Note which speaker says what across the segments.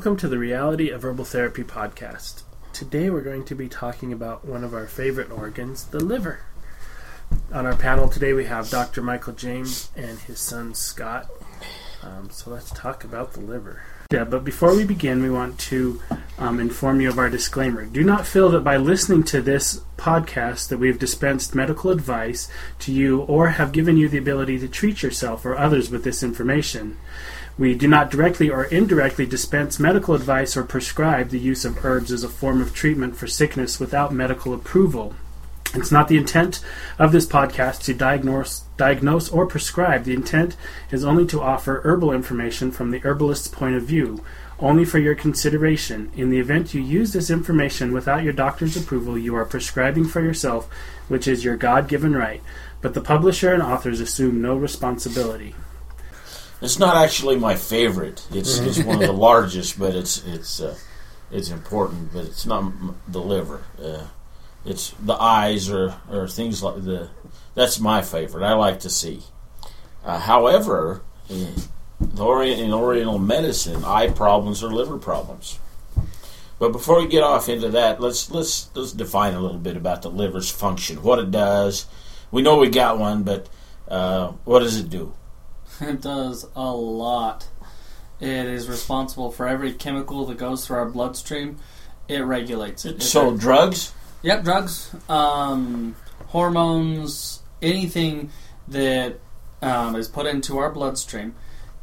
Speaker 1: Welcome to the Reality of Herbal Therapy podcast. Today we're going to be talking about one of our favorite organs, the liver. On our panel today we have Dr. Michael James and his son Scott. Um, so let's talk about the liver. Yeah, but before we begin, we want to um, inform you of our disclaimer. Do not feel that by listening to this podcast that we've dispensed medical advice to you or have given you the ability to treat yourself or others with this information. We do not directly or indirectly dispense medical advice or prescribe the use of herbs as a form of treatment for sickness without medical approval. It's not the intent of this podcast to diagnose, diagnose or prescribe. The intent is only to offer herbal information from the herbalist's point of view, only for your consideration. In the event you use this information without your doctor's approval, you are prescribing for yourself, which is your God given right. But the publisher and authors assume no responsibility.
Speaker 2: It's not actually my favorite. It's, it's one of the largest, but it's it's uh, it's important. But it's not m- the liver. Uh, it's the eyes or or things like the. That's my favorite. I like to see. Uh, however, in, the orient, in Oriental medicine, eye problems are liver problems. But before we get off into that, let's let's let's define a little bit about the liver's function, what it does. We know we got one, but uh, what does it do?
Speaker 3: It does a lot. It is responsible for every chemical that goes through our bloodstream. It regulates it.
Speaker 2: So
Speaker 3: it-
Speaker 2: drugs.
Speaker 3: yep, drugs, um, hormones, anything that um, is put into our bloodstream,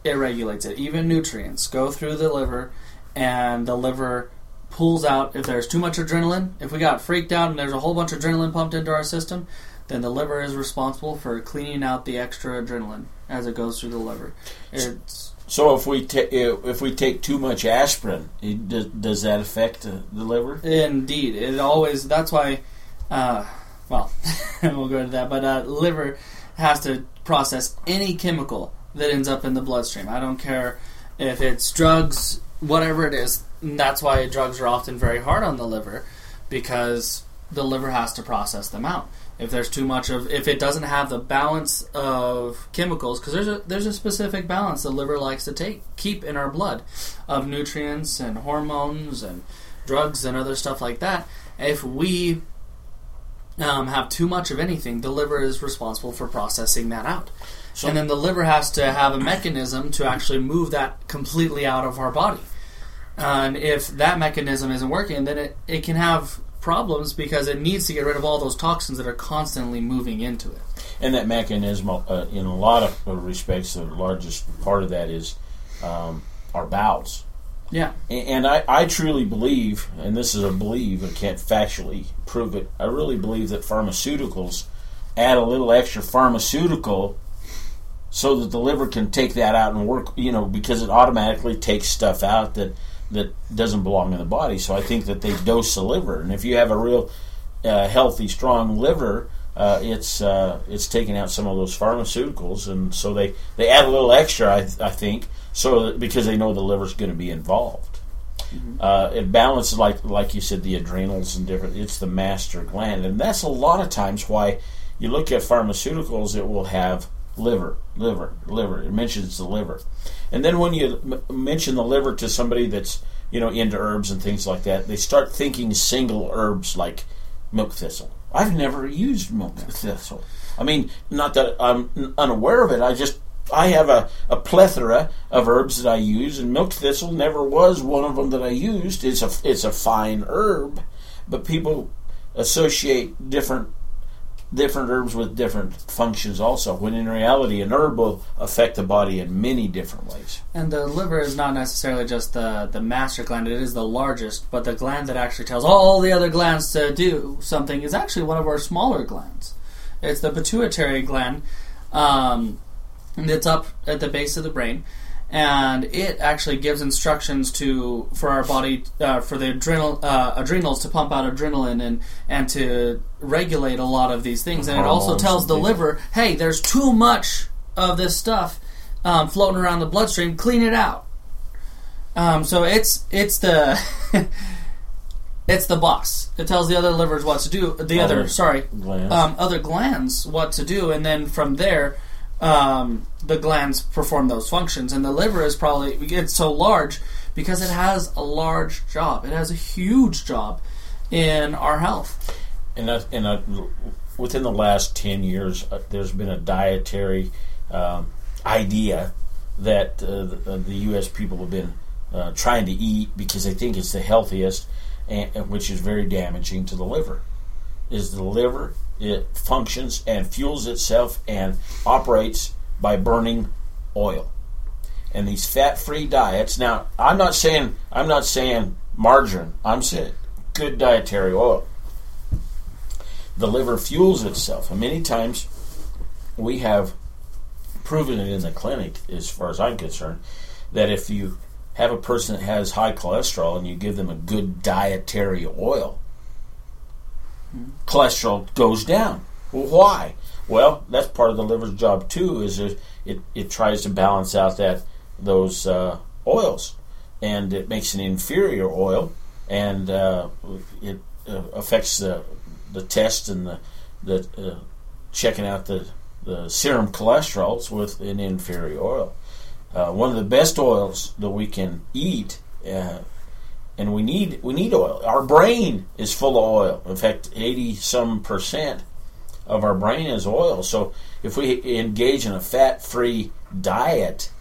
Speaker 3: it regulates it. Even nutrients go through the liver, and the liver pulls out if there's too much adrenaline. If we got freaked out and there's a whole bunch of adrenaline pumped into our system, then the liver is responsible for cleaning out the extra adrenaline as it goes through the liver. It's
Speaker 2: So if we ta- if we take too much aspirin, it, does, does that affect uh, the liver?
Speaker 3: Indeed, it always. That's why. Uh, well, we'll go into that. But uh, liver has to process any chemical that ends up in the bloodstream. I don't care if it's drugs, whatever it is. That's why drugs are often very hard on the liver because the liver has to process them out. If there's too much of, if it doesn't have the balance of chemicals, because there's a there's a specific balance the liver likes to take keep in our blood of nutrients and hormones and drugs and other stuff like that. If we um, have too much of anything, the liver is responsible for processing that out.
Speaker 2: So-
Speaker 3: and then the liver has to have a mechanism to actually move that completely out of our body. And if that mechanism isn't working, then it, it can have problems because it needs to get rid of all those toxins that are constantly moving into it.
Speaker 2: And that mechanism, uh, in a lot of uh, respects, the largest part of that is um, our bowels.
Speaker 3: Yeah.
Speaker 2: And I, I truly believe, and this is a believe, I can't factually prove it, I really believe that pharmaceuticals add a little extra pharmaceutical so that the liver can take that out and work, you know, because it automatically takes stuff out that, that doesn't belong in the body. So I think that they dose the liver. And if you have a real uh, healthy, strong liver, uh, it's uh, it's taking out some of those pharmaceuticals, and so they, they add a little extra, I, I think, so that, because they know the liver's going to be involved. Uh, it balances, like like you said, the adrenals and different. It's the master gland, and that's a lot of times why you look at pharmaceuticals. It will have liver, liver, liver. It mentions the liver, and then when you m- mention the liver to somebody that's you know into herbs and things like that, they start thinking single herbs like milk thistle. I've never used milk thistle. I mean, not that I'm unaware of it. I just I have a, a plethora of herbs that I use, and milk thistle never was one of them that I used. It's a it's a fine herb, but people associate different different herbs with different functions also. When in reality, an herb will affect the body in many different ways.
Speaker 3: And the liver is not necessarily just the, the master gland, it is the largest, but the gland that actually tells all the other glands to do something is actually one of our smaller glands. It's the pituitary gland um, that's up at the base of the brain. And it actually gives instructions to for our body uh, for the adrenal uh, adrenals to pump out adrenaline and and to regulate a lot of these things. And it also tells the liver, hey, there's too much of this stuff um, floating around the bloodstream. Clean it out. Um, so it's it's the it's the boss. It tells the other livers what to do. The other,
Speaker 2: Other
Speaker 3: sorry,
Speaker 2: Glands.
Speaker 3: um, other glands what to do, and then from there, um, the glands perform those functions, and the liver is probably it's so large because it has a large job. It has a huge job in our health.
Speaker 2: And and within the last ten years, uh, there's been a dietary um, idea that uh, the, the, U.S. people have been uh, trying to eat because they think it's the healthiest, and, which is very damaging to the liver. Is the liver it functions and fuels itself and operates by burning oil. And these fat-free diets. Now, I'm not saying I'm not saying margarine. I'm saying good dietary oil. The liver fuels itself, and many times we have proven it in the clinic, as far as I'm concerned, that if you have a person that has high cholesterol and you give them a good dietary oil, mm-hmm. cholesterol goes down. Well, why? Well, that's part of the liver's job too. Is it it, it tries to balance out that those uh, oils, and it makes an inferior oil, and uh, it uh, affects the the test and the the uh, checking out the the serum cholesterols with an inferior oil. Uh, one of the best oils that we can eat, uh, and we need we need oil. Our brain is full of oil. In fact, eighty some percent of our brain is oil. So if we engage in a fat-free diet,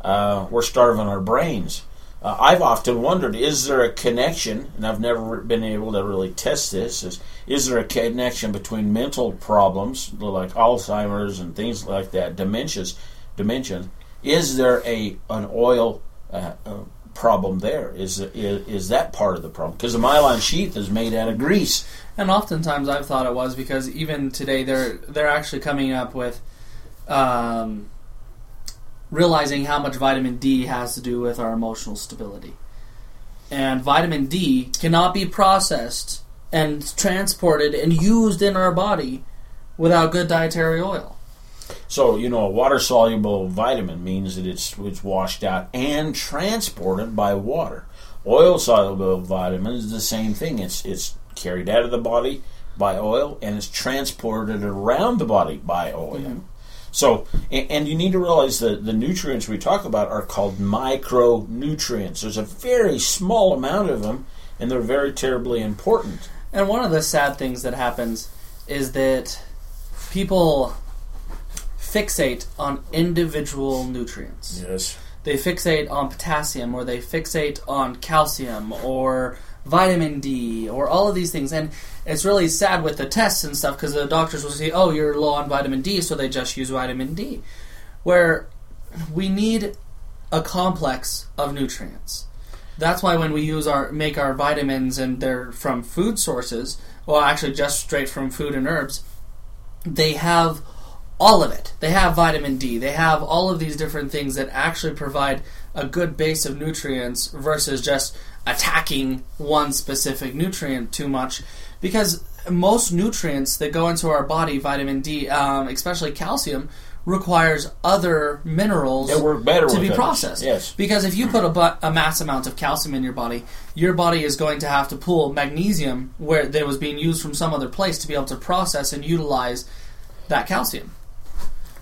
Speaker 2: uh, we're starving our brains. Uh, I've often wondered: is there a connection? And I've never been able to really test this. Is is there a connection between mental problems like Alzheimer's and things like that, dementias, dementia? Is there a an oil uh, uh, problem there? Is, is is that part of the problem? Because the myelin sheath is made out of grease.
Speaker 3: And oftentimes I've thought it was because even today they're they're actually coming up with um, realizing how much vitamin D has to do with our emotional stability. And vitamin D cannot be processed and transported and used in our body without good dietary oil.
Speaker 2: So, you know, a water soluble vitamin means that it's, it's washed out and transported by water. Oil soluble vitamin is the same thing. It's, it's carried out of the body by oil and it's transported around the body by oil. Mm-hmm. So, and, and, you need to realize that the nutrients we talk about are called micronutrients. There's a very small amount of them, and they're very terribly important.
Speaker 3: And one of the sad things that happens is that people fixate on individual nutrients.
Speaker 2: Yes.
Speaker 3: They fixate on potassium or they fixate on calcium or vitamin D or all of these things. And it's really sad with the tests and stuff because the doctors will say, oh, you're low on vitamin D, so they just use vitamin D. Where we need a complex of nutrients. That's why when we use our make our vitamins and they're from food sources, well, actually just straight from food and herbs, they have all of it. They have vitamin D. They have all of these different things that actually provide a good base of nutrients versus just attacking one specific nutrient too much. Because most nutrients that go into our body, vitamin D, um, especially calcium, requires other minerals
Speaker 2: to
Speaker 3: be processed.
Speaker 2: Yes.
Speaker 3: Because if you put a, bu- a mass amount of calcium in your body, your body is going to have to pull magnesium where that was being used from some other place to be able to process and utilize that calcium.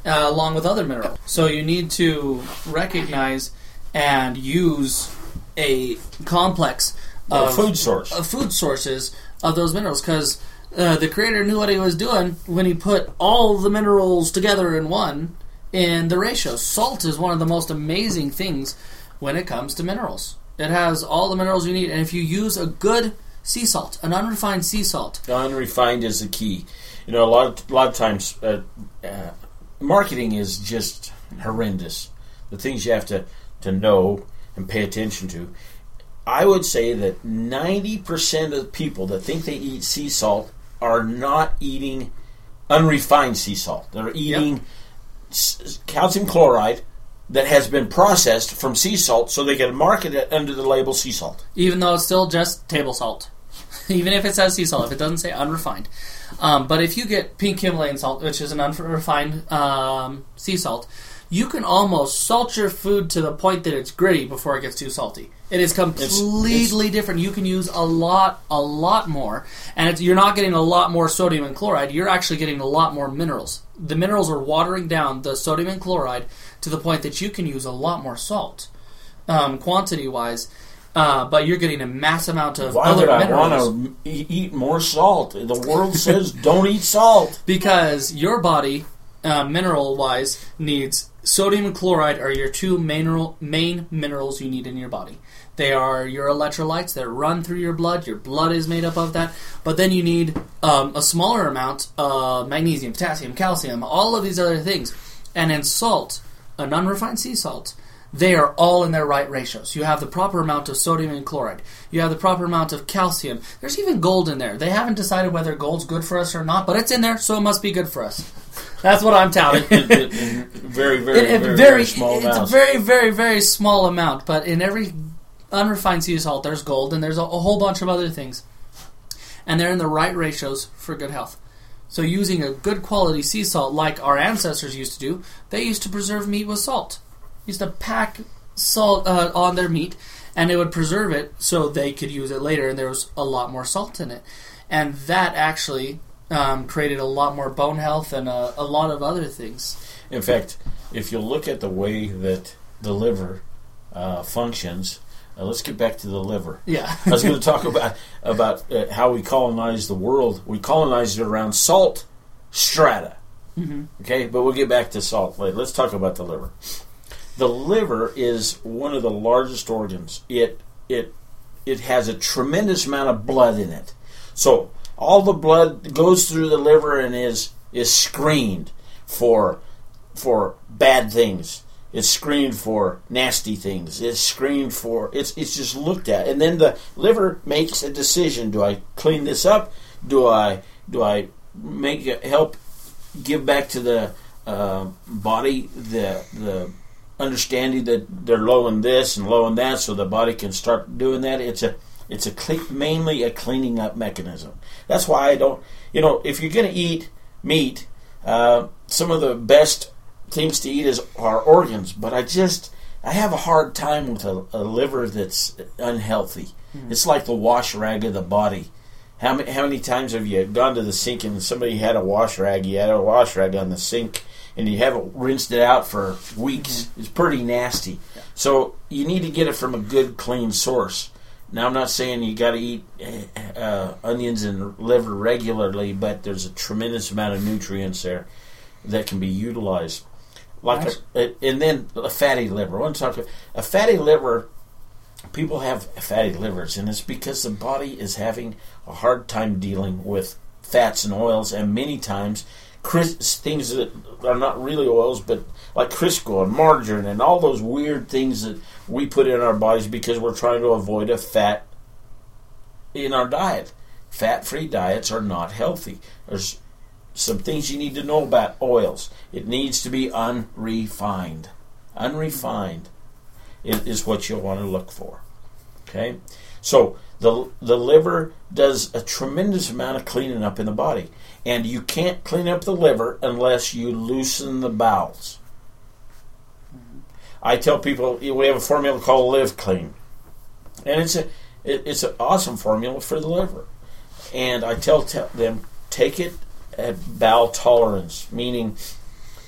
Speaker 3: Uh, along with other minerals. So you need to recognize and use a complex
Speaker 2: of food source
Speaker 3: of food sources of those minerals because uh, the creator knew what he was doing when he put all the minerals together in one in the ratio. Salt is one of the most amazing things when it comes to minerals. It has all the minerals you need, and if you use a good sea salt, an unrefined sea salt,
Speaker 2: unrefined is the key. You know, a lot of, a lot of times, uh, uh, marketing is just horrendous. The things you have to to know and pay attention to. I would say that 90% of people that think they eat sea salt are not eating unrefined sea salt. They're eating yep. s- calcium chloride that has been processed from sea salt so they can market it under the label sea salt.
Speaker 3: Even though it's still just table salt. Even if it says sea salt, if it doesn't say unrefined. Um, but if you get pink Himalayan salt, which is an unrefined um, sea salt, you can almost salt your food to the point that it's gritty before it gets too salty. It is completely it's, it's, different. You can use a lot, a lot more, and you're not getting a lot more sodium and chloride. You're actually getting a lot more minerals. the minerals are watering down the sodium and chloride to the point that you can use a lot more salt, um, quantity wise. Uh, but you're getting a mass amount of
Speaker 2: Why
Speaker 3: other
Speaker 2: would I
Speaker 3: minerals
Speaker 2: want to eat more salt? The world says don't eat salt.
Speaker 3: because your body, uh, mineral wise, needs sodium and chloride are your two mineral main minerals you need in your body. They are your electrolytes that run through your blood. Your blood is made up of that. But then you need um, a smaller amount of magnesium, potassium, calcium, all of these other things. And in salt, an unrefined sea salt, they are all in their right ratios. You have the proper amount of sodium and chloride. You have the proper amount of calcium. There's even gold in there. They haven't decided whether gold's good for us or not, but it's in there, so it must be good for us. That's what I'm touting.
Speaker 2: In- in- in very, very,
Speaker 3: It- it
Speaker 2: very,
Speaker 3: very,
Speaker 2: small
Speaker 3: it's a very, very, very small amount. But in every unrefined sea salt, there's gold, and there's a, a whole bunch of other things, and they're in the right ratios for good health. So using a good quality sea salt, like our ancestors used to do, they used to preserve meat with salt. Used to pack salt uh, on their meat, and it would preserve it so they could use it later, and there was a lot more salt in it, and that actually um, created a lot more bone health and a, a lot of other things.
Speaker 2: In fact, if you look at the way that the liver uh, functions, uh, let's get back to the liver.
Speaker 3: Yeah.
Speaker 2: I was going to talk about about uh, how we colonized the world. We colonized it around salt strata.
Speaker 3: Mhm.
Speaker 2: Okay, but we'll get back to salt later. Let's talk about the liver. The liver is one of the largest organs. It it it has a tremendous amount of blood in it. So all the blood goes through the liver and is is screened for for bad things. It's screened for nasty things. It's screened for it's it's just looked at, and then the liver makes a decision: Do I clean this up? Do I do I make help give back to the uh, body the the understanding that they're low in this and low in that, so the body can start doing that. It's a it's a cle- mainly a cleaning up mechanism. That's why I don't. You know, if you're going to eat meat, uh, some of the best things to eat is are organs. But I just I have a hard time with a, a liver that's unhealthy. It's like the wash rag of the body. How many, how many times have you gone to the sink and somebody had a wash rag? You had a wash rag on the sink and you haven't rinsed it out for weeks. It's pretty nasty. So you need to get it from a good, clean source. Now I'm not saying you got to eat uh, onions and liver regularly, but there's a tremendous amount of nutrients there that can be utilized. Like
Speaker 3: Nice.
Speaker 2: a, and then a fatty liver. I want to talk about a fatty liver. People have fatty livers, and it's because the body is having a hard time dealing with fats and oils, and many times Chris, things that are not really oils, but like Crisco and margarine and all those weird things that we put in our bodies because we're trying to avoid a fat in our diet. Fat free diets are not healthy. There's some things you need to know about oils. It needs to be unrefined. Unrefined is, what you'll want to look for. Okay? So the the liver does a tremendous amount of cleaning up in the body, and you can't clean up the liver unless you loosen the bowels. I tell people we have a formula called Liv Clean, and it's a it, it's an awesome formula for the liver. And I tell te- them take it at bowel tolerance, meaning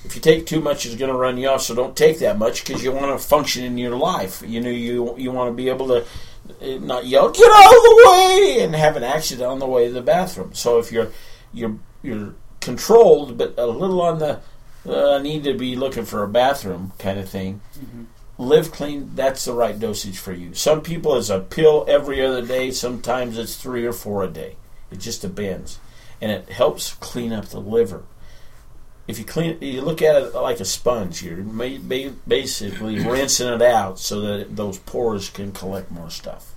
Speaker 2: if you take too much, it's going to run you off. So don't take that much because you want to function in your life. You know, you you want to be able to uh, not yell "get out of the way" and have an accident on the way to the bathroom. So if you're you're you're controlled, but a little on the uh, need to be looking for a bathroom kind of thing. Liv Clean. That's the right dosage for you. Some people it's a pill every other day. Sometimes it's three or four a day. It just depends, and it helps clean up the liver if you clean, you look at it like a sponge. You're basically rinsing it out so that those pores can collect more stuff.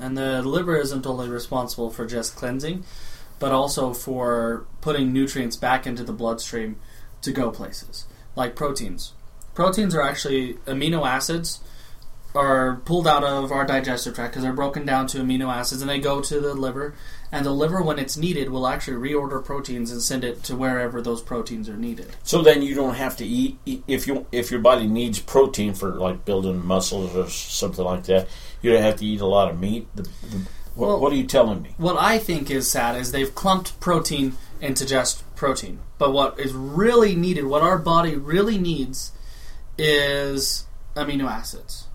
Speaker 3: And the liver isn't only responsible for just cleansing, but also for putting nutrients back into the bloodstream to go places, like proteins. Proteins are actually amino acids are pulled out of our digestive tract because they're broken down to amino acids and they go to the liver and the liver when it's needed will actually reorder proteins and send it to wherever those proteins are needed
Speaker 2: So then you don't have to eat if you if your body needs protein for like building muscles or something like that. You don't have to eat a lot of meat. The, the, What,
Speaker 3: Well-
Speaker 2: what are you telling me?
Speaker 3: What I think is sad is they've clumped protein into just protein. But what is really needed, what our body really needs, is amino acids.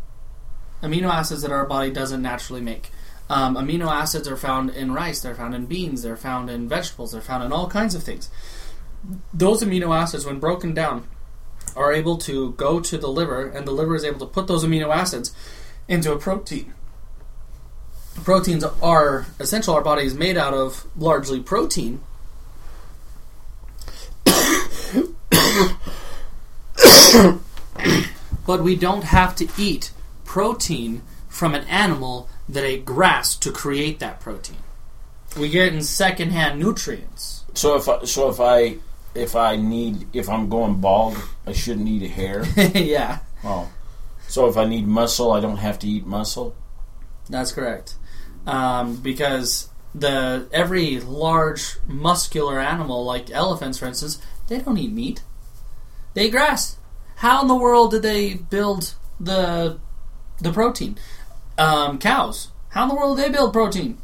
Speaker 3: Amino acids that our body doesn't naturally make. Um, amino acids are found in rice, they're found in beans, they're found in vegetables, they're found in all kinds of things. Those amino acids, when broken down, are able to go to the liver, and the liver is able to put those amino acids into a protein. Proteins are essential. Our body is made out of largely protein. but we don't have to eat protein from an animal that ate grass to create that protein. We get it in secondhand nutrients.
Speaker 2: So if I, so if I if I need if I'm going bald, I shouldn't eat a hair.
Speaker 3: yeah,
Speaker 2: Oh, so if I need muscle, I don't have to eat muscle.
Speaker 3: that's correct. Um, because the every large muscular animal, like elephants, for instance, they don't eat meat. They eat grass. How in the world did they build the the protein? Um, cows. How in the world did they build protein?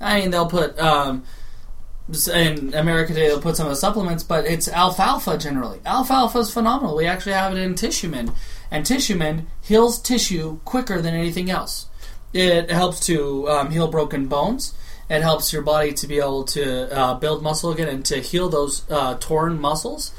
Speaker 3: I mean, they'll put um, in America today they'll put some of the supplements, but it's alfalfa generally. Alfalfa is phenomenal. We actually have it in tissue mend, and tissue mend heals tissue quicker than anything else. It helps to um, heal broken bones. It helps your body to be able to uh, build muscle again and to heal those uh, torn muscles.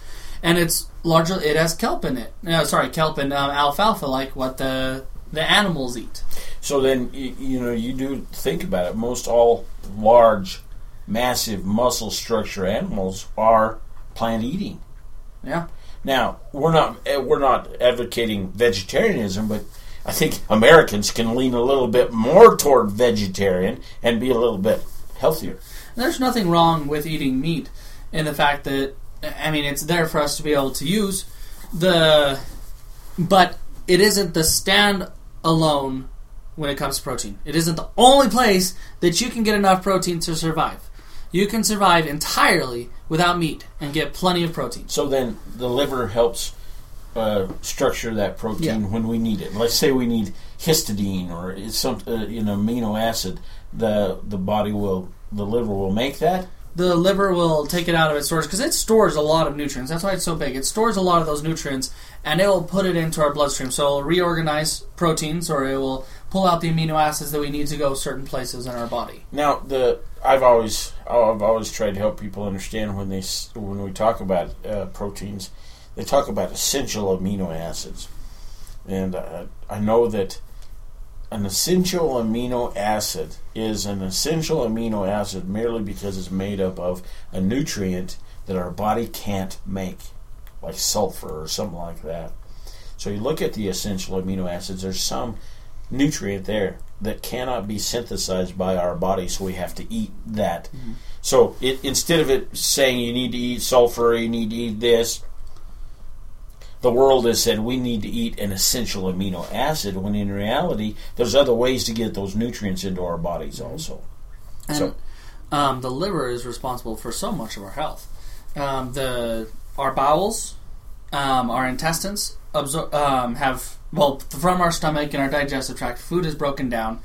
Speaker 3: And it's largely it has kelp in it. Uh, sorry, kelp and um, alfalfa, like what the the animals eat.
Speaker 2: So then you, you know you do think about it. Most all large, massive muscle structure animals are plant eating.
Speaker 3: Yeah.
Speaker 2: Now we're not eh, we're not advocating vegetarianism, but I think Americans can lean a little bit more toward vegetarian and be a little bit healthier.
Speaker 3: There's nothing wrong with eating meat in the fact that I mean it's there for us to be able to use the but it isn't the stand alone when it comes to protein. It isn't the only place that you can get enough protein to survive. You can survive entirely without meat and get plenty of protein.
Speaker 2: So then the liver helps uh, structure that protein
Speaker 3: Yeah.
Speaker 2: when we need it. Let's say we need histidine or it's some uh, you know amino acid. The the body will the liver will make that.
Speaker 3: the liver will take it out of its storage because it stores a lot of nutrients. That's why it's so big. It stores a lot of those nutrients and it will put it into our bloodstream. So it'll reorganize proteins or it will pull out the amino acids that we need to go certain places in our body.
Speaker 2: Now the I've always I've always tried to help people understand when they s- when we talk about uh, proteins, they talk about essential amino acids, and uh, I know that an essential amino acid is an essential amino acid merely because it's made up of a nutrient that our body can't make, like sulfur or something like that. So you look at the essential amino acids. There's some nutrient there that cannot be synthesized by our body, so we have to eat that. So it, instead of it saying you need to eat sulfur, you need to eat this, the world has said we need to eat an essential amino acid, when in reality, there's other ways to get those nutrients into our bodies also.
Speaker 3: And
Speaker 2: So-
Speaker 3: um, the liver is responsible for so much of our health. Um, the our bowels, um, our intestines absor- um, have well from our stomach and our digestive tract. Food is broken down,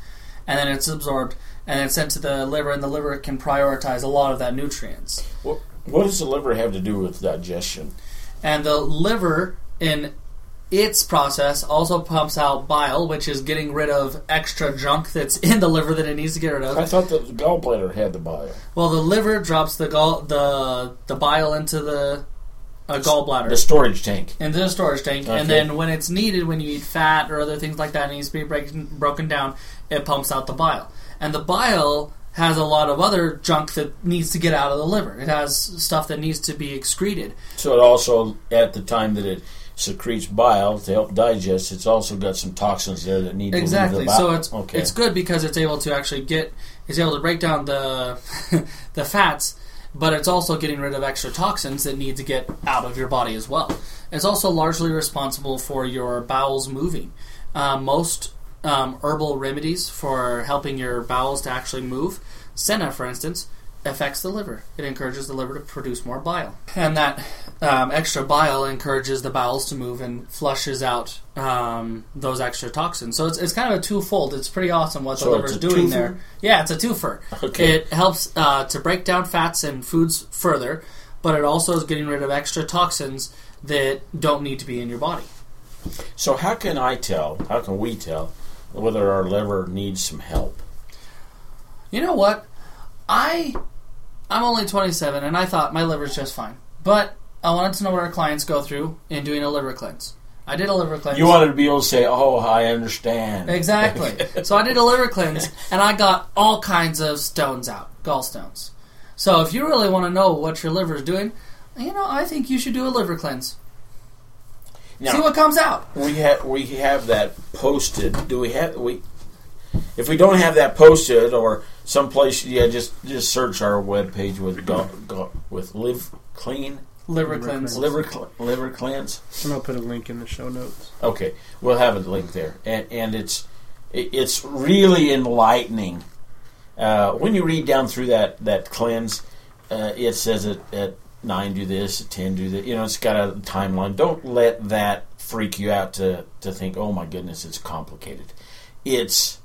Speaker 3: and then it's absorbed and it's sent to the liver, and the liver can prioritize a lot of that nutrients.
Speaker 2: What, what does the liver have to do with digestion?
Speaker 3: And the liver, in its process, also pumps out bile, which is getting rid of extra junk that's in the liver that it needs to get rid of.
Speaker 2: I thought the gallbladder had the bile.
Speaker 3: Well, the liver drops the gall the the bile into the uh, gallbladder
Speaker 2: The storage tank.
Speaker 3: into the storage tank,
Speaker 2: Okay.
Speaker 3: and then when it's needed, when you eat fat or other things like that, it needs to be breaking, broken down. It pumps out the bile, and the bile has a lot of other junk that needs to get out of the liver. It has stuff that needs to be excreted.
Speaker 2: So it also, at the time that it secretes bile to help digest, it's also got some toxins there that need
Speaker 3: Exactly.
Speaker 2: to leave the
Speaker 3: So it's
Speaker 2: okay.
Speaker 3: it's good because it's able to actually get it's able to break down the the fats, but it's also getting rid of extra toxins that need to get out of your body as well. It's also largely responsible for your bowels moving. Uh, most um, herbal remedies for helping your bowels to actually move, senna, for instance, affects the liver. It encourages the liver to produce more bile, and that um, extra bile encourages the bowels to move and flushes out um, those extra toxins. So it's, it's kind of a twofold. It's pretty awesome what the
Speaker 2: So
Speaker 3: liver's doing
Speaker 2: twofer?
Speaker 3: there. Yeah, it's a twofer.
Speaker 2: Okay.
Speaker 3: It helps uh, to break down fats and foods further, but it also is getting rid of extra toxins that don't need to be in your body.
Speaker 2: So how can I tell? How can we tell whether our liver needs some help?
Speaker 3: You know what? I I'm only 27 and I thought my liver's just fine. But I wanted to know what our clients go through in doing a liver cleanse. I did a liver cleanse.
Speaker 2: You wanted to be able to say, "Oh, I understand."
Speaker 3: Exactly. so I did a liver cleanse and I got all kinds of stones out, gallstones. So if you really want to know what your liver is doing, you know, I think you should do a liver cleanse.
Speaker 2: Now,
Speaker 3: See what comes out.
Speaker 2: we have we have that posted. Do we have we? If we don't have that posted, or someplace, yeah, just just search our webpage with go, go, with Liv Clean
Speaker 3: Liver
Speaker 1: Liver
Speaker 3: cleanse.
Speaker 1: cleanse.
Speaker 2: liver cl- liver cleanse.
Speaker 1: And I'll put a link in the show notes.
Speaker 2: Okay, we'll have a link there, and and it's it, it's really enlightening. Uh, when you read down through that that cleanse, uh, it says at, at nine do this, at ten do that. You know, it's got a timeline. Don't let that freak you out to to think, oh my goodness, it's complicated. It's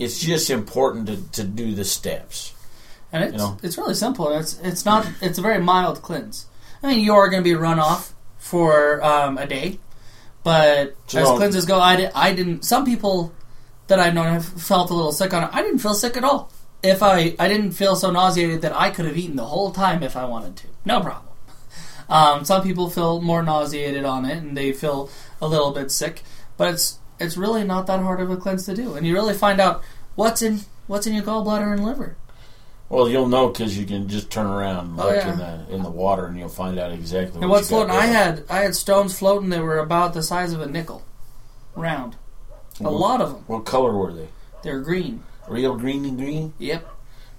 Speaker 2: it's just important to, to do the steps.
Speaker 3: And it's
Speaker 2: You know.
Speaker 3: it's really simple. It's it's not it's a very mild cleanse. I mean, you are going to be run off for um, a day, but
Speaker 2: So
Speaker 3: as cleanses go, I, di- I didn't. Some people that I've known have felt a little sick on it. I didn't feel sick at all. If I I didn't feel so nauseated that I could have eaten the whole time if I wanted to, no problem. Um, some people feel more nauseated on it and they feel a little bit sick, but it's it's really not that hard of a cleanse to do, and you really find out what's in what's in your gallbladder and liver.
Speaker 2: Well, you'll know because you can just turn around and
Speaker 3: Oh, yeah.
Speaker 2: in the in the water, and you'll find out exactly.
Speaker 3: And
Speaker 2: what
Speaker 3: what's floating? I had I had stones floating. They were about the size of a nickel, round. A
Speaker 2: What-
Speaker 3: lot of them.
Speaker 2: What color were they?
Speaker 3: They're green.
Speaker 2: Real green and green.
Speaker 3: Yep.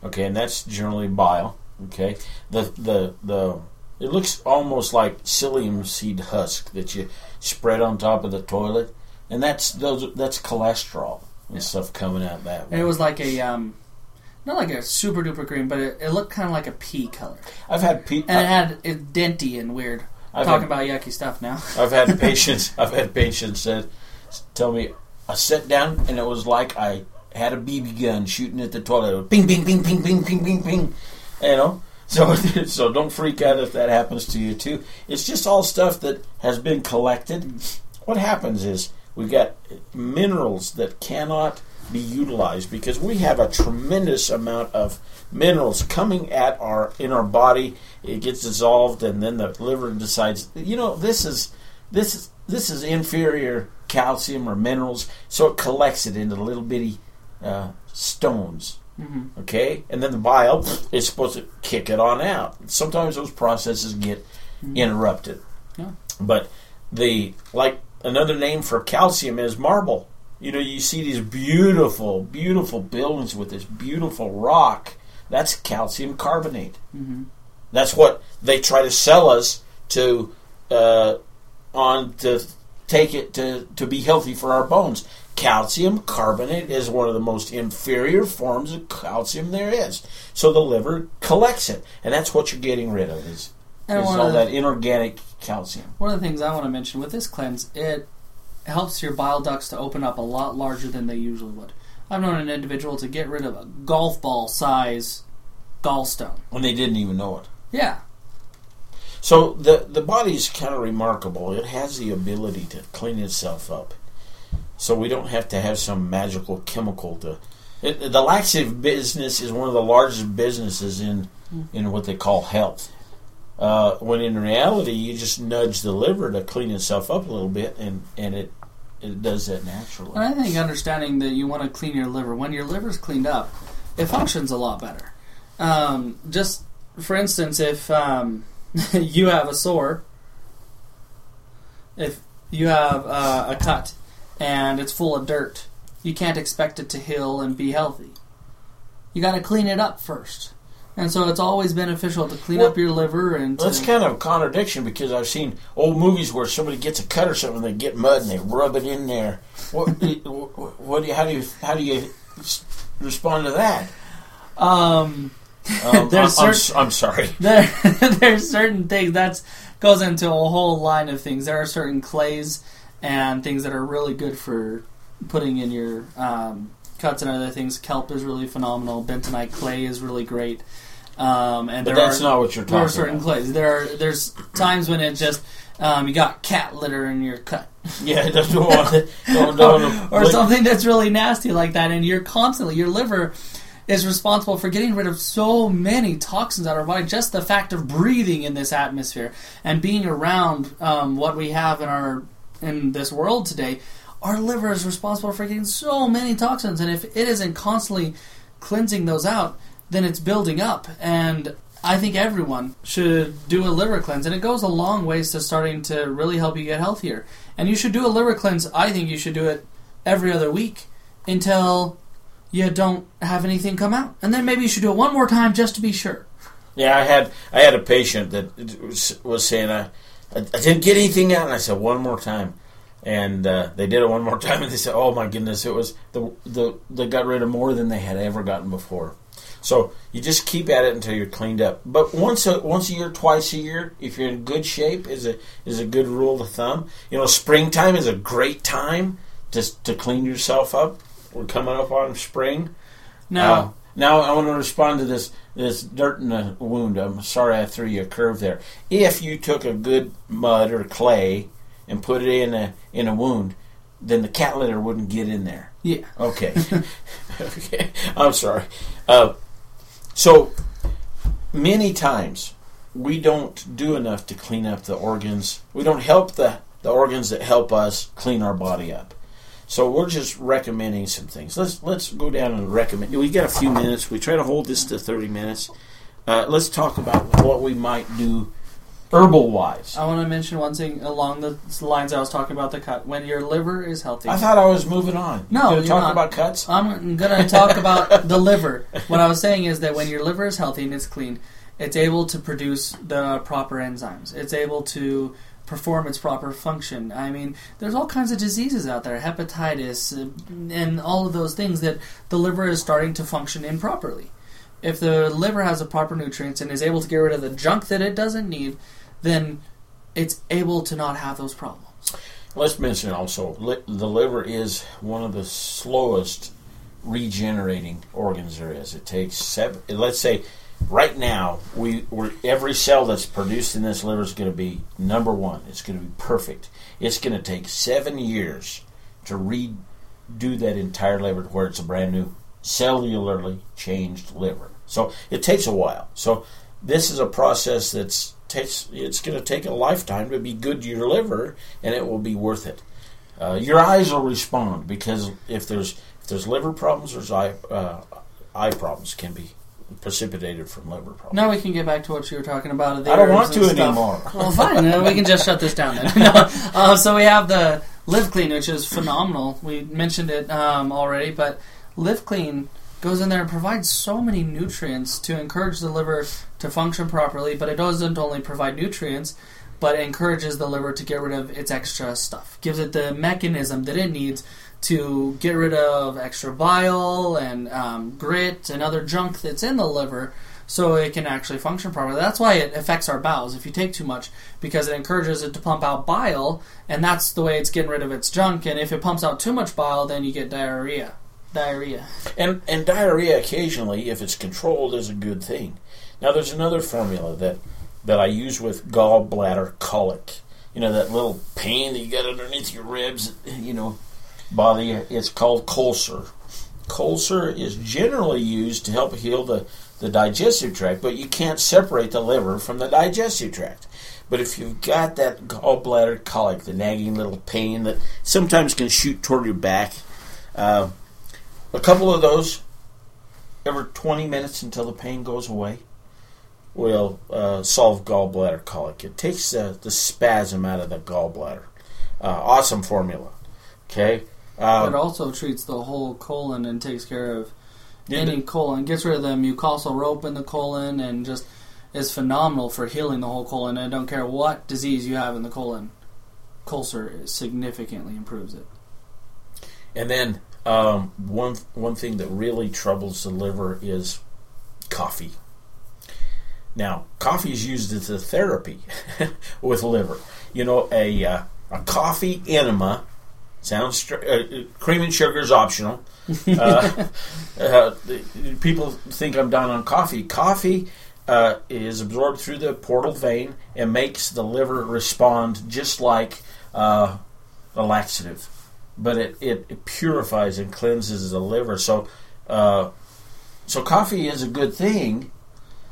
Speaker 2: Okay, and that's generally bile. Okay, the the the it looks almost like psyllium seed husk that you spread on top of the toilet, and that's those that's cholesterol and stuff coming out that way.
Speaker 3: And it was like a um, not like a super duper green, but it, it looked kind of like a pea color,
Speaker 2: I've had pe-
Speaker 3: and it had it denty and weird.
Speaker 2: I've
Speaker 3: Talking
Speaker 2: had,
Speaker 3: about yucky stuff now.
Speaker 2: I've had patients I've had patients that tell me I sat down and it was like I had a BB gun shooting at the toilet. Ping, ping, ping, ping, ping, ping, ping, ping. You know. So, so don't freak out if that happens to you too. It's just all stuff that has been collected. What happens is we got minerals that cannot be utilized because we have a tremendous amount of minerals coming at our in our body. It gets dissolved, and then the liver decides. You know, this is this is this is inferior calcium or minerals, so it collects it into little bitty uh, stones.
Speaker 3: hmm
Speaker 2: Okay, and then the bile is supposed to kick it on out. Sometimes those processes get interrupted.
Speaker 3: Yeah.
Speaker 2: But the like another name for calcium is marble. You know, you see these beautiful, beautiful buildings with this beautiful rock. That's calcium carbonate.
Speaker 3: hmm
Speaker 2: That's what they try to sell us to uh, on to take it to, to be healthy for our bones. Calcium carbonate is one of the most inferior forms of calcium there is. So the liver collects it, and that's what you're getting rid of is,
Speaker 3: And
Speaker 2: is all that inorganic calcium.
Speaker 3: One of the things I want to mention with this cleanse, it helps your bile ducts to open up a lot larger than they usually would. I've known an individual to get rid of a golf ball size gallstone.
Speaker 2: When they didn't even know it.
Speaker 3: Yeah,
Speaker 2: So the the body is kind of remarkable. It has the ability to clean itself up. So we don't have to have some magical chemical to. It, the laxative business is one of the largest businesses in hmm. in what they call health. Uh, when in reality, you just nudge the liver to clean itself up a little bit, and and it it does that naturally.
Speaker 3: and I think understanding that you want to clean your liver when your liver's cleaned up, it functions a lot better. Um, just for instance, if um, you have a sore, if you have uh, a cut and it's full of dirt, you can't expect it to heal and be healthy. You got to clean it up first. And so it's always beneficial to clean
Speaker 2: Well,
Speaker 3: up your liver and to,
Speaker 2: That's kind of a contradiction because I've seen old movies where somebody gets a cut or something, they get mud and they rub it in there. What, what, do you, how do you how do you respond to that?
Speaker 3: Um,
Speaker 2: Um,
Speaker 3: There's
Speaker 2: I'm, I'm,
Speaker 3: certain-
Speaker 2: s- I'm sorry.
Speaker 3: there there's certain things that goes into a whole line of things. There are certain clays and things that are really good for putting in your um, cuts and other things. Kelp is really phenomenal. Bentonite clay is really great. Um, and
Speaker 2: But
Speaker 3: there
Speaker 2: that's
Speaker 3: are,
Speaker 2: not what you're talking.
Speaker 3: there are certain
Speaker 2: about.
Speaker 3: clays. There are there's times when it just um, you got cat litter in your cut.
Speaker 2: Yeah, don't want it. Don't, don't,
Speaker 3: or
Speaker 2: like-
Speaker 3: something that's really nasty like that, and you're constantly your liver is responsible for getting rid of so many toxins out of our body. Just the fact of breathing in this atmosphere and being around um, what we have in our in this world today, our liver is responsible for getting so many toxins, and if it isn't constantly cleansing those out, then it's building up and. I think everyone should do a liver cleanse, and it goes a long ways to starting to really help you get healthier. And you should do a liver cleanse. I think you should do it every other week until you don't have anything come out, and then maybe you should do it one more time just to be sure.
Speaker 2: Yeah, I had I had a patient that was, saying I I didn't get anything out, and I said one more time, and uh, they did it one more time, and they said, "Oh my goodness, it was the the they got rid of more than they had ever gotten before." So you just keep at it until you're cleaned up. But once a once a year, twice a year, if you're in good shape, is a is a good rule of thumb. You know, springtime is a great time just to clean yourself up. We're coming up on spring.
Speaker 3: Now,
Speaker 2: Uh, now I want to respond to this this dirt in the wound. I'm sorry I threw you a curve there. If you took a good mud or clay and put it in a in a wound, then the cat litter wouldn't get in there.
Speaker 3: yeah,
Speaker 2: Okay. okay. I'm sorry. Uh, so many times we don't do enough to clean up the organs. We don't help the, the organs that help us clean our body up. So we're just recommending some things. Let's let's go down and recommend. We got a few minutes. We try to hold this to thirty minutes. Uh, let's talk about what we might do herbal wise.
Speaker 3: I want to mention one thing along the lines I was talking about the cut. When your liver is healthy,
Speaker 2: I thought I was moving on.
Speaker 3: No,
Speaker 2: You gonna
Speaker 3: you're
Speaker 2: talk
Speaker 3: not.
Speaker 2: about cuts.
Speaker 3: I'm going to talk about the liver. What I was saying is that when your liver is healthy and it's clean, it's able to produce the proper enzymes. It's able to perform its proper function. I mean, there's all kinds of diseases out there, hepatitis, uh, and all of those things that the liver is starting to function improperly. If the liver has the proper nutrients and is able to get rid of the junk that it doesn't need, then it's able to not have those problems.
Speaker 2: Let's mention also li- the liver is one of the slowest regenerating organs there is. It takes seven. Let's say right now we we're, every cell that's produced in this liver is going to be number one. It's going to be perfect. It's going to take seven years to redo that entire liver to where it's a brand new cellularly changed liver. So it takes a while. So this is a process that's takes it's going to take a lifetime to be good to your liver, and it will be worth it. Uh, your eyes will respond because if there's if there's liver problems, there's eye uh, eye problems can be precipitated from liver problems.
Speaker 3: Now we can get back to what you were talking about. the
Speaker 2: I don't want to
Speaker 3: stuff.
Speaker 2: anymore.
Speaker 3: Well, fine. then we can just shut this down then. no. uh, so we have the Liv Clean, which is phenomenal. We mentioned it um, already, but Liv Clean goes in there and provides so many nutrients to encourage the liver to function properly. But it doesn't only provide nutrients, but encourages the liver to get rid of its extra stuff. Gives it the mechanism that it needs to get rid of extra bile and um, grit and other junk that's in the liver so it can actually function properly. That's why it affects our bowels if you take too much because it encourages it to pump out bile and that's the way it's getting rid of its junk and if it pumps out too much bile then you get diarrhea. Diarrhea.
Speaker 2: And and diarrhea occasionally, if it's controlled, is a good thing. Now there's another formula that that I use with gallbladder colic. You know that little pain that you got underneath your ribs. You know, you. It's called Col Cer. Colser is generally used to help heal the the digestive tract, but you can't separate the liver from the digestive tract. But if you've got that gallbladder colic, the nagging little pain that sometimes can shoot toward your back, uh, a couple of those every 20 minutes until the pain goes away will uh, solve gallbladder colic. It takes uh, the spasm out of the gallbladder. Uh, awesome formula. Okay.
Speaker 3: it
Speaker 2: Um,
Speaker 3: also treats the whole colon and takes care of any colon, gets rid of the mucosal rope in the colon and just is phenomenal for healing the whole colon. I don't care what disease you have in the colon, Col Cer significantly improves it.
Speaker 2: and then um, one one thing that really troubles the liver is coffee. Now, coffee is used as a therapy with liver. You know, a uh, a coffee enema sounds str- uh, cream and sugar is optional. Uh, uh, people think I'm down on coffee. Coffee uh, is absorbed through the portal vein and makes the liver respond just like uh, a laxative, but it, it, it purifies and cleanses the liver. So, uh, so coffee is a good thing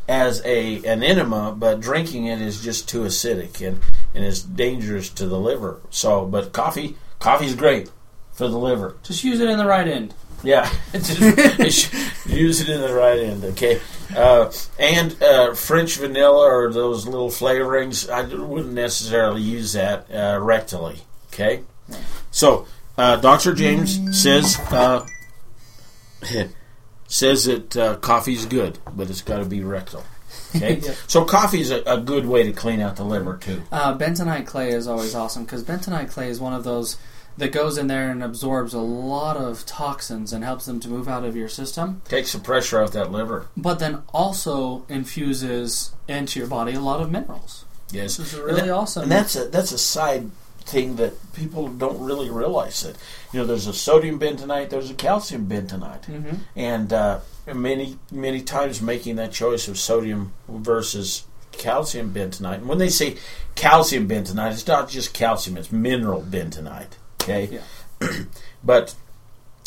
Speaker 2: as a an enema, but drinking it is just too acidic and, and is dangerous to the liver. So, but coffee coffee's great for the liver.
Speaker 3: Just use it in the right end.
Speaker 2: Yeah, just, use it in the right end. Okay, uh, and uh, French vanilla or those little flavorings, I wouldn't necessarily use that uh, rectally. Okay, so uh, Dr. James says uh, says that uh, coffee's good, but it's got to be rectal. Okay,
Speaker 3: Yep.
Speaker 2: so coffee is a, a good way to clean out the liver too.
Speaker 3: Uh, bentonite clay is always awesome because bentonite clay is one of those that goes in there and absorbs a lot of toxins and helps them to move out of your system,
Speaker 2: Takes the pressure off that liver.
Speaker 3: but then also infuses into your body a lot of minerals.
Speaker 2: Yes,
Speaker 3: This is
Speaker 2: And
Speaker 3: really
Speaker 2: that-
Speaker 3: awesome.
Speaker 2: And that's a that's a side thing that people don't really realize that you know there's a sodium bentonite, there's a calcium bentonite,
Speaker 3: hmm
Speaker 2: and uh, many many times making that choice of sodium versus calcium bentonite. And when they say calcium bentonite, it's not just calcium; it's mineral bentonite. Okay,
Speaker 3: Yeah.
Speaker 2: but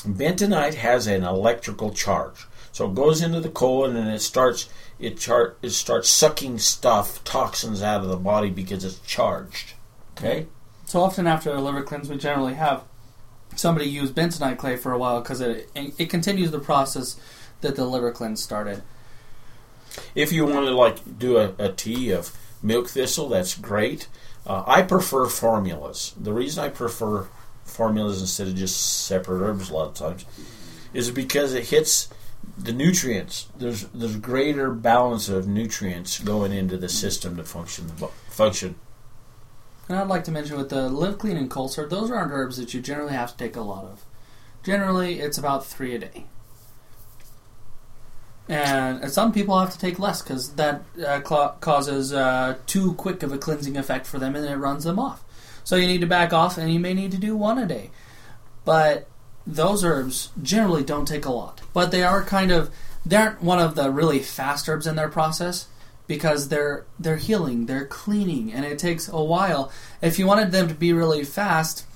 Speaker 2: bentonite has an electrical charge, so it goes into the colon and it starts it char- it starts sucking stuff toxins out of the body because it's charged. Okay.
Speaker 3: So often after a liver cleanse, we generally have somebody use bentonite clay for a while because it it continues the process that the liver cleanse started.
Speaker 2: If you want to like do a, a tea of milk thistle, that's great. Uh, I prefer formulas. The reason I prefer formulas instead of just separate herbs a lot of times is because it hits the nutrients. There's there's greater balance of nutrients going into the system to function function.
Speaker 3: And I'd like to mention with the Liv Clean and Col Cer, those aren't herbs that you generally have to take a lot of. Generally, it's about three a day. And some people have to take less because that uh, causes uh, too quick of a cleansing effect for them and it runs them off. So you need to back off and you may need to do one a day. But those herbs generally don't take a lot. But they are kind of, they aren't one of the really fast herbs in their process because they're they're healing, they're cleaning, and it takes a while. If you wanted them to be really fast,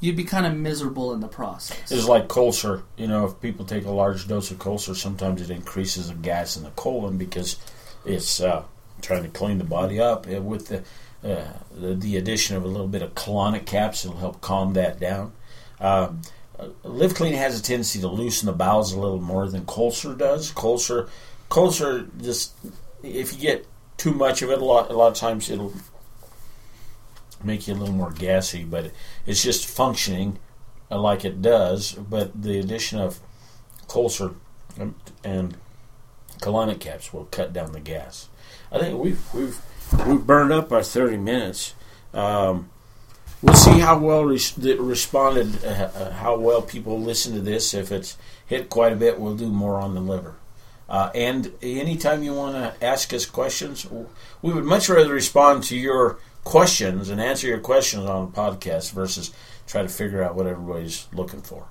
Speaker 3: you'd be kind of miserable in the process.
Speaker 2: It's like Col Cer. You know, if people take a large dose of Col Cer, sometimes it increases the gas in the colon because it's uh, trying to clean the body up. And with the, uh, the the addition of a little bit of Kolonic Kaps, it'll help calm that down. Uh, Liv Clean has a tendency to loosen the bowels a little more than Col Cer does. Col Cer, Col Cer just if you get too much of it, a lot a lot of times it'll make you a little more gassy, but it's just functioning like it does. But the addition of Col Cer and- Kolonic Kaps will cut down the gas. I think we've we've we've burned up our thirty minutes. Um, we'll see how well res- responded, uh, uh, how well people listen to this. If it's hit quite a bit, we'll do more on the liver. Uh, and anytime you want to ask us questions, we would much rather respond to your questions and answer your questions on a podcast versus try to figure out what everybody's looking for.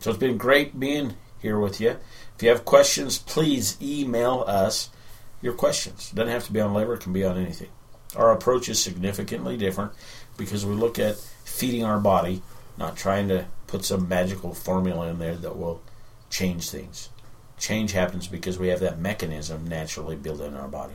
Speaker 2: So it's been great being here with you. If you have questions, please email us your questions. It doesn't have to be on labor, it can be on anything. Our approach is significantly different because we look at feeding our body, not trying to put some magical formula in there that will change things. Change happens because we have that mechanism naturally built in our body.